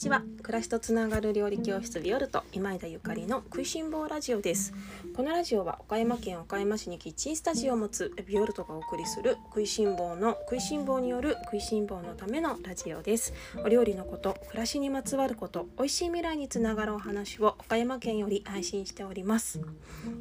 ちは。暮らしとつながる料理教室ビオルト今枝ゆかりの食いしん坊ラジオです。このラジオは岡山県岡山市にキッチンスタジオを持つビオルトがお送りする食いしん坊の食いしん坊による食いしん坊のためのラジオです。お料理のこと暮らしにまつわること美味しい未来につながるお話を岡山県より配信しております。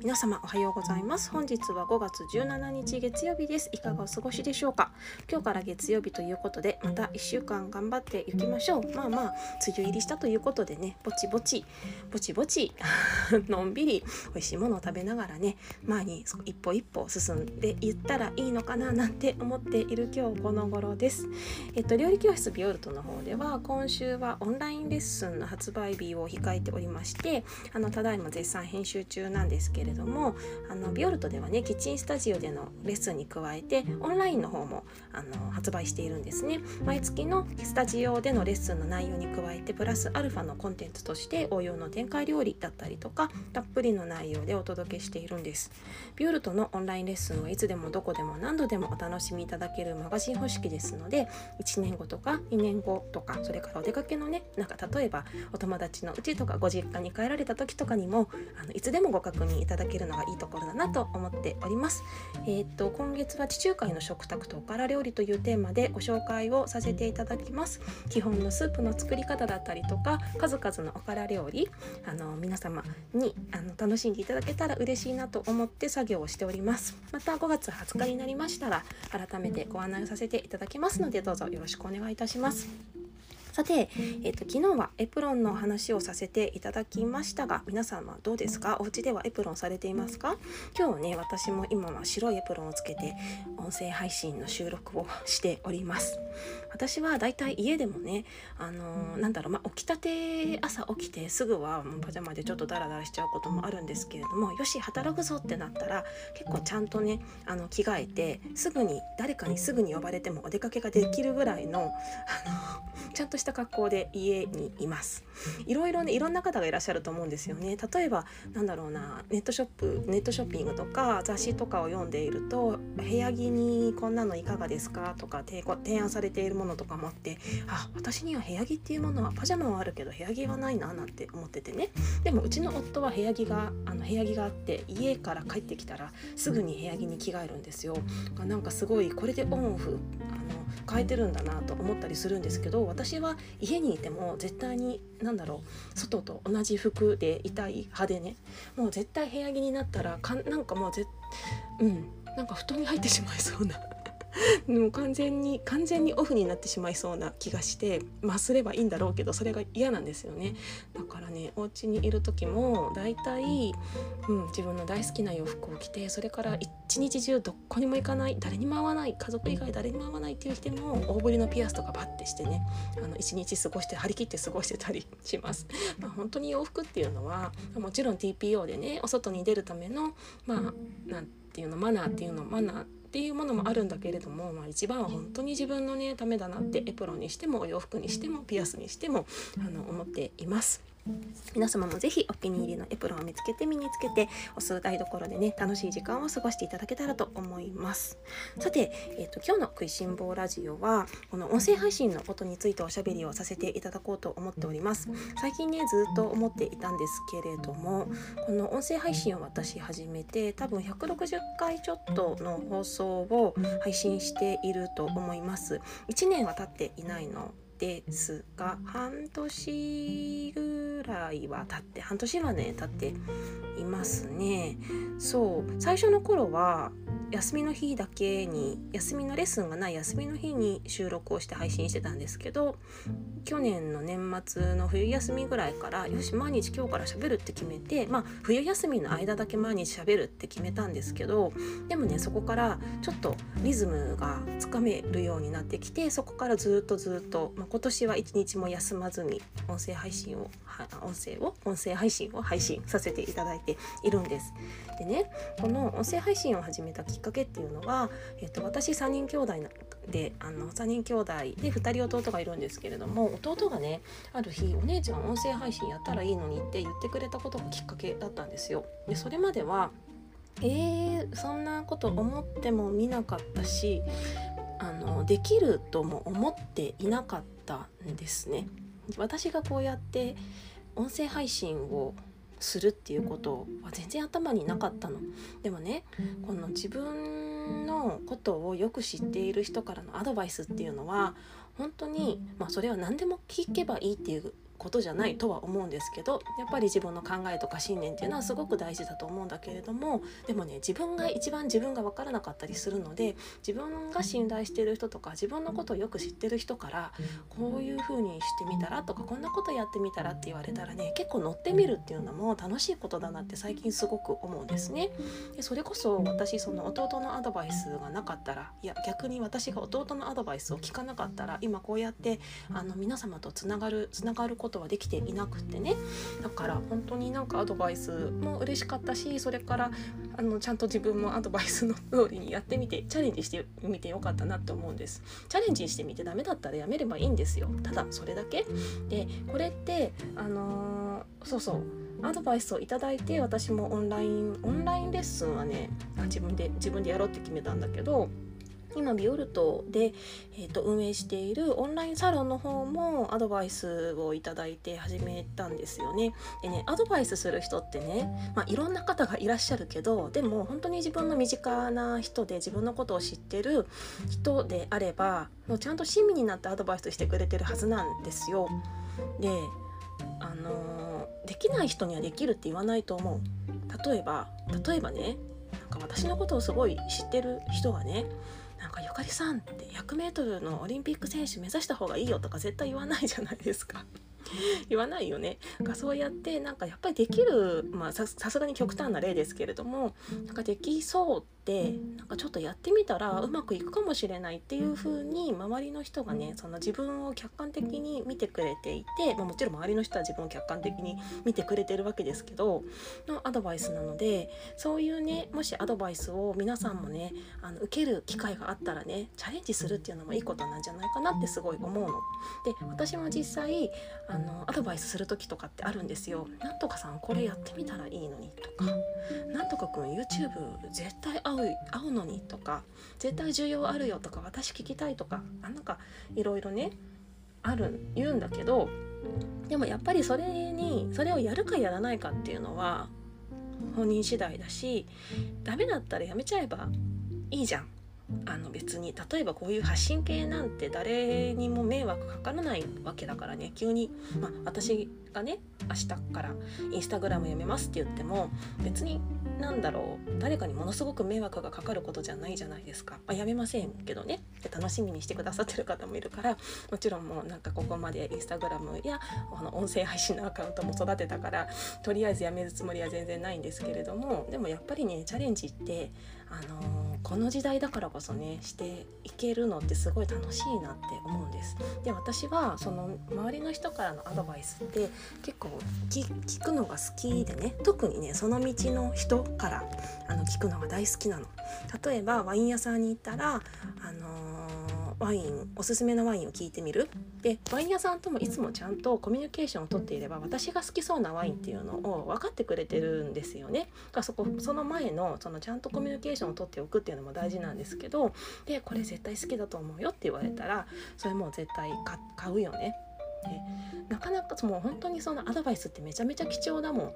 皆様おはようございます。本日は5月17日月曜日です。いかがお過ごしでしょうか。今日から月曜日ということでまた1週間頑張っていきましょう。まあまあ梅雨入りしたということでねぼちぼちぼちぼち のんびり美味しいものを食べながらね前に一歩一歩進んでいったらいいのかななんて思っている今日この頃です。えっと料理教室ビオルトの方では今週はオンラインレッスンの発売日を控えておりましてあのただいま絶賛編集中なんですけれどもあのビオルトではねキッチンスタジオでのレッスンに加えてオンラインの方もあの発売しているんですね。毎月のスタジオでのレッスンの内容に加えてプラスアルファのコンテンツとして応用の展開料理だったりとかたっぷりの内容でお届けしているんです。ビオルトのオンラインレッスンはいつでもどこでも何度でもお楽しみいただけるマガジン方式ですので1年後とか2年後とかそれからお出かけのねなんか例えばお友達のうちとかご実家に帰られた時とかにもあのいつでもご確認いただけるのがいいところだなと思っております。えー、っと今月は地中海の食卓とおから料理というテーマでご紹介をさせていただきます。基本のスープの作り方だったりとか数々のおから料理あの皆様にあの楽しんでいただけたら嬉しいなと思って作業をしております。また5月20日になりましたら改めてご案内をさせていただきますのでどうぞよろしくお願いいたします。さて、えーと、昨日はエプロンの話をさせていただきましたが皆さんはどうですか？お家ではエプロンされていますか？今日ね私も今は白いエプロンをつけて音声配信の収録をしております。私はだいたい家でもねあのー、なんだろう、まあ、起きたて朝起きてすぐはパジャマでちょっとダラダラしちゃうこともあるんですけれどもよし働くぞってなったら結構ちゃんとねあの着替えてすぐに誰かにすぐに呼ばれてもお出かけができるぐらいのあのちゃんとしたした格好で家にいます。いろいろねいろんな方がいらっしゃると思うんですよね。例えばなんだろうなネットショップネットショッピングとか雑誌とかを読んでいると部屋着にこんなのいかがですか？とか提案されているものとかもあってあ私には部屋着っていうものはパジャマはあるけど部屋着はないななんて思っててね。でもうちの夫は部屋着があの部屋着があって家から帰ってきたらすぐに部屋着に着替えるんですよ。なんかすごいこれでオンオフあの変えてるんだなと思ったりするんですけど私は家にいても絶対に何だろう外と同じ服でいたい派でねもう絶対部屋着になったらかなんかもうぜうんなんか布団に入ってしまいそうなもう完全に完全にオフになってしまいそうな気がしてまあすればいいんだろうけどそれが嫌なんですよねだからねお家にいる時もだいたい、うん、自分の大好きな洋服を着てそれから一日中どこにも行かない誰にも会わない家族以外誰にも会わないっていう人も大ぶりのピアスとかバッてしてねあの一日過ごして張り切って過ごしてたりします。まあ、本当に洋服っていうのはもちろん TPO でねお外に出るためのまあなんていうのマナーっていうのマナーっていうものもあるんだけれども、まあ、一番は本当に自分のねためだなってエプロンにしてもお洋服にしてもピアスにしてもあの思っています。皆様もぜひお気に入りのエプロンを見つけて身につけてお数台所でね楽しい時間を過ごしていただけたらと思いますさて、えーと、今日の食いしん坊ラジオはこの音声配信のことについておしゃべりをさせていただこうと思っております最近ねずっと思っていたんですけれどもこの音声配信を私始めて多分160回ちょっとの放送を配信していると思います。1年は経っていないのですが半年ぐらいは経って半年はね経っていますね。そう最初の頃は休みの日だけに休みのレッスンがない休みの日に収録をして配信してたんですけど去年の年末の冬休みぐらいからよし毎日今日から喋るって決めてまあ冬休みの間だけ毎日喋るって決めたんですけどでもねそこからちょっとリズムがつかめるようになってきてそこからずっとずっと、まあ、今年は一日も休まずに音声配信を音声を音声配信を配信させていただいているんです。でねこの音声配信を始めたきっかけっていうのは、えっと、私3人兄弟であの3人兄弟で2人弟がいるんですけれども弟がねある日「お姉ちゃん音声配信やったらいいのに」って言ってくれたことがきっかけだったんですよ。でそれまではえー、そんなこと思ってもみなかったしあのできるとも思っていなかったんですね。私がこうやって音声配信をするっていうことは全然頭になかったの。でもねこの自分のことをよく知っている人からのアドバイスっていうのは本当にまあそれは何でも聞けばいいっていうことじゃないとは思うんですけどやっぱり自分の考えとか信念っていうのはすごく大事だと思うんだけれどもでもね自分が一番自分が分からなかったりするので自分が信頼してる人とか自分のことをよく知ってる人からこういう風にしてみたらとかこんなことやってみたらって言われたらね結構乗ってみるっていうのも楽しいことだなって最近すごく思うんですね。でそれこそ私その弟のアドバイスがなかったらいや逆に私が弟のアドバイスを聞かなかったら今こうやってあの皆様とつながるつながることことはできていなくてね。だから本当になんかアドバイスも嬉しかったしそれからあのちゃんと自分もアドバイスの通りにやってみてチャレンジしてみてよかったなって思うんです。チャレンジしてみてダメだったらやめればいいんですよ。ただそれだけ。でこれってあのー、そうそう。アドバイスをいただいて私もオンラインオンラインレッスンはね自分で自分でやろうって決めたんだけど今ビオルトで、えーと、運営しているオンラインサロンの方もアドバイスをいただいて始めたんですよね。でねアドバイスする人ってね、まあ、いろんな方がいらっしゃるけどでも本当に自分の身近な人で自分のことを知ってる人であればもうちゃんと親身になってアドバイスしてくれてるはずなんですよ。であのー、できない人にはできるって言わないと思う。例えば例えばね私のことをすごい知ってる人がねなんかゆかりさんって 100m のオリンピック選手目指した方がいいよとか絶対言わないじゃないですか。言わないよね。がそうやってなんかやっぱりできるまあさすがに極端な例ですけれどもなんかできそうってなんかちょっとやってみたらうまくいくかもしれないっていう風に周りの人がねその自分を客観的に見てくれていて、まあ、もちろん周りの人は自分を客観的に見てくれてるわけですけどのアドバイスなのでそういうねもしアドバイスを皆さんもねあの受ける機会があったらねチャレンジするっていうのもいいことなんじゃないかなってすごい思うの。で私も実際あのアドバイスする時とかってあるんですよ。なんとかさんこれやってみたらいいのにとかなんとかくん YouTube 絶対合う合うのにとか絶対需要あるよとか私聞きたいとかあなんかいろいろねある言うんだけどでもやっぱりそれにそれをやるかやらないかっていうのは本人次第だしダメだったらやめちゃえばいいじゃん。あの別に例えばこういう発信系なんて誰にも迷惑かからないわけだからね。急に、まあ、私がね明日からインスタグラムやめますって言っても別になんだろう誰かにものすごく迷惑がかかることじゃないじゃないですか、まあ、やめませんけどね。で楽しみにしてくださってる方もいるからもちろんもうなんかここまでインスタグラムやあの音声配信のアカウントも育てたからとりあえずやめるつもりは全然ないんですけれどもでもやっぱりねチャレンジってあのー、この時代だからこそねしていけるのってすごい楽しいなって思うんです。で私はその周りの人からのアドバイスって結構聞くのが好きでね特にねその道の人からあの聞くのが大好きなの。例えばワイン屋さんに行ったらあのーワインおすすめのワインを聞いてみる？でワイン屋さんともいつもちゃんとコミュニケーションをとっていれば私が好きそうなワインっていうのを分かってくれてるんですよね。がそこその前のそのちゃんとコミュニケーションをとっておくっていうのも大事なんですけどでこれ絶対好きだと思うよって言われたらそれもう絶対買うよね。でなかなかもう本当にそのアドバイスってめちゃめちゃ貴重だもん。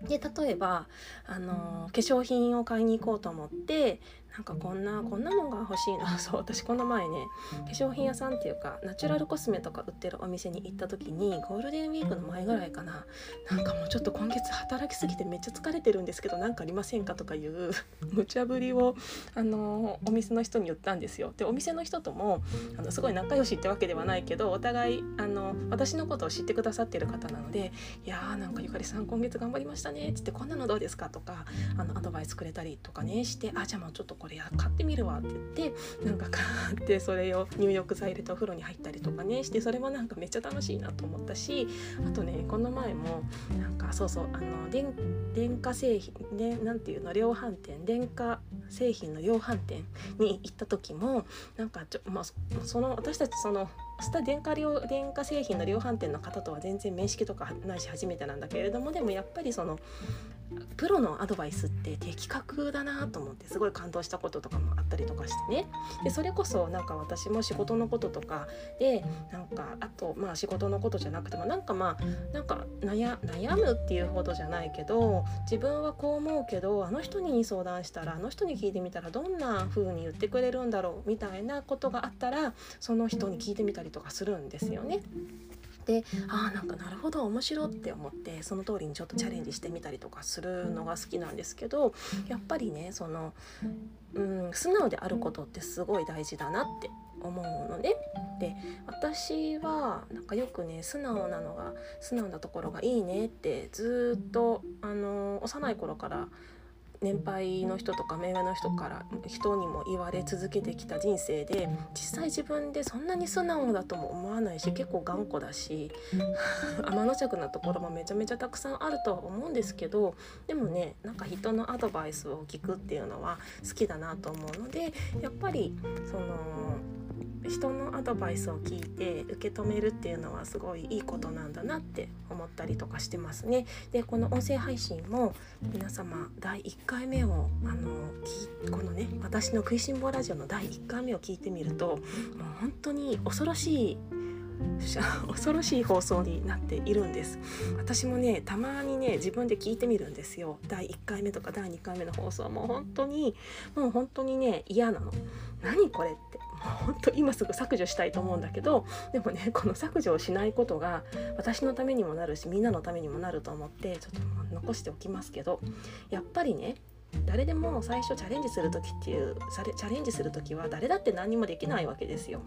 で例えばあの化粧品を買いに行こうと思ってなんかこんなこんなのが欲しいな そう私この前ね化粧品屋さんっていうかナチュラルコスメとか売ってるお店に行った時にゴールデンウィークの前ぐらいかななんかもうちょっと今月働きすぎてめっちゃ疲れてるんですけど何かありませんかとかいう 無茶ぶりをあのお店の人に言ったんですよ。でお店の人ともあのすごい仲良しってわけではないけどお互いあの私のことを知ってくださってる方なので「いやーなんかゆかりさん今月頑張りましたね」っつって「こんなのどうですか?」とかあのアドバイスくれたりとかねして「あじゃあもうちょっとこれや買ってみるわって言ってなんか買ってそれを入浴剤入れてお風呂に入ったりとかねしてそれもなんかめっちゃ楽しいなと思ったしあとねこの前もなんかそうそうあの電電化製品ねなんていうの量販店電化製品の量販店に行った時もなんかちょ、まあ、その私たちそのした電化量電化製品の量販店の方とは全然面識とかないし初めてなんだけれどもでもやっぱりそのプロのアドバイスって的確だなと思ってすごい感動したこととかもあったりとかしてね。でそれこそなんか私も仕事のこととかでなんかあとまあ仕事のことじゃなくてもなんかまあなんか悩むっていうほどじゃないけど自分はこう思うけどあの人に相談したらあの人に聞いてみたらどんな風に言ってくれるんだろうみたいなことがあったらその人に聞いてみたりとかするんですよね。でああなんかなるほど面白って思ってその通りにちょっとチャレンジしてみたりとかするのが好きなんですけどやっぱりねその、うん、素直であることってすごい大事だなって思うのね。で私はなんかよくね素直なのが素直なところがいいねってずっとあの幼い頃から年配の人とか目上の人から人にも言われ続けてきた人生で実際自分でそんなに素直だとも思わないし結構頑固だし 天の着なところもめちゃめちゃたくさんあるとは思うんですけどでもねなんか人のアドバイスを聞くっていうのは好きだなと思うのでやっぱりその人のアドバイスを聞いて受け止めるっていうのはすごいいいことなんだなって思ったりとかしてますね。でこの音声配信も皆様第1回目をあのこのね私の食いしん坊ラジオの第1回目を聞いてみるともう本当に恐ろしい 恐ろしい放送になっているんです。私もねたまにね自分で聞いてみるんですよ。第1回目とか第2回目の放送もう本当にもう本当にね嫌なの。何これって。本当今すぐ削除したいと思うんだけどでもねこの削除をしないことが私のためにもなるしみんなのためにもなると思ってちょっと残しておきますけどやっぱりね誰でも最初チャレンジする時っていうチャレンジする時は誰だって何もできないわけですよ。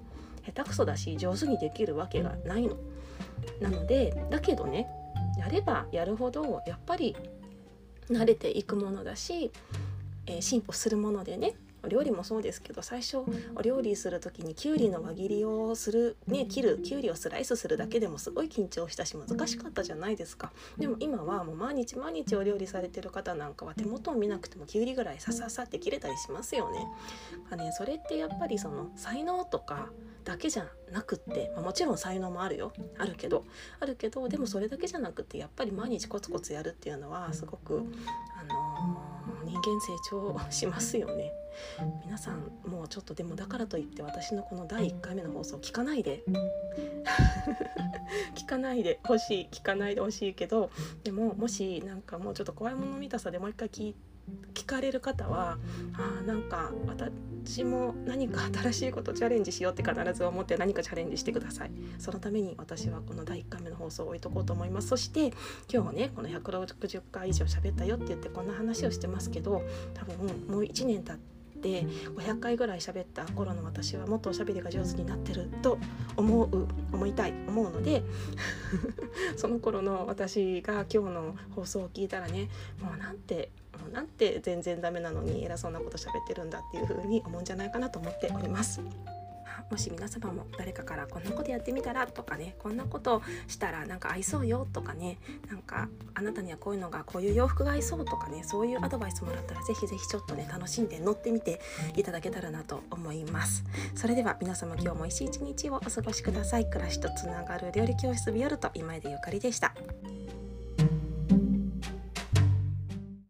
下手くそだし上手にできるわけがないの。なのでだけどねやればやるほどやっぱり慣れていくものだし、えー、進歩するものでねお料理もそうですけど最初お料理する時にきゅうりの輪切りをするね切るきゅうりをスライスするだけでもすごい緊張したし難しかったじゃないですかでも今はもう毎日毎日お料理されてる方なんかは手元を見なくてもきゅうりぐらいさささって切れたりしますよね。あねそれってやっぱりその才能とかだけじゃなくって、まあ、もちろん才能もあるよ。あるけどあるけどでもそれだけじゃなくってやっぱり毎日コツコツやるっていうのはすごく、あのー、人間成長しますよね。皆さんもうちょっとでもだからといって私のこの第1回目の放送聞かないで 聞かないでほしい聞かないでほしいけどでももしなんかもうちょっと怖いもの見たさでもう一回聞聞かれる方はあなんか私も何か新しいことチャレンジしようって必ず思って何かチャレンジしてください。そのために私はこの第1回目の放送を置いとこうと思います。そして今日ねこの160回以上喋ったよって言ってこんな話をしてますけど多分もう1年経って500回ぐらい喋った頃の私はもっとおしゃべりが上手になってると思う思いたい思うので その頃の私が今日の放送を聞いたらねもうなんてなんて全然ダメなのに偉そうなこと喋ってるんだっていう風に思うんじゃないかなと思っております。もし皆様も誰かからこんなことやってみたらとかねこんなことしたらなんか合いそうよとかねなんかあなたにはこういうのがこういう洋服が合いそうとかねそういうアドバイスもらったらぜひぜひちょっとね楽しんで乗ってみていただけたらなと思います。それでは皆様今日も一日一日をお過ごしください。暮らしとつながる料理教室ビオルと今井でゆかりでした。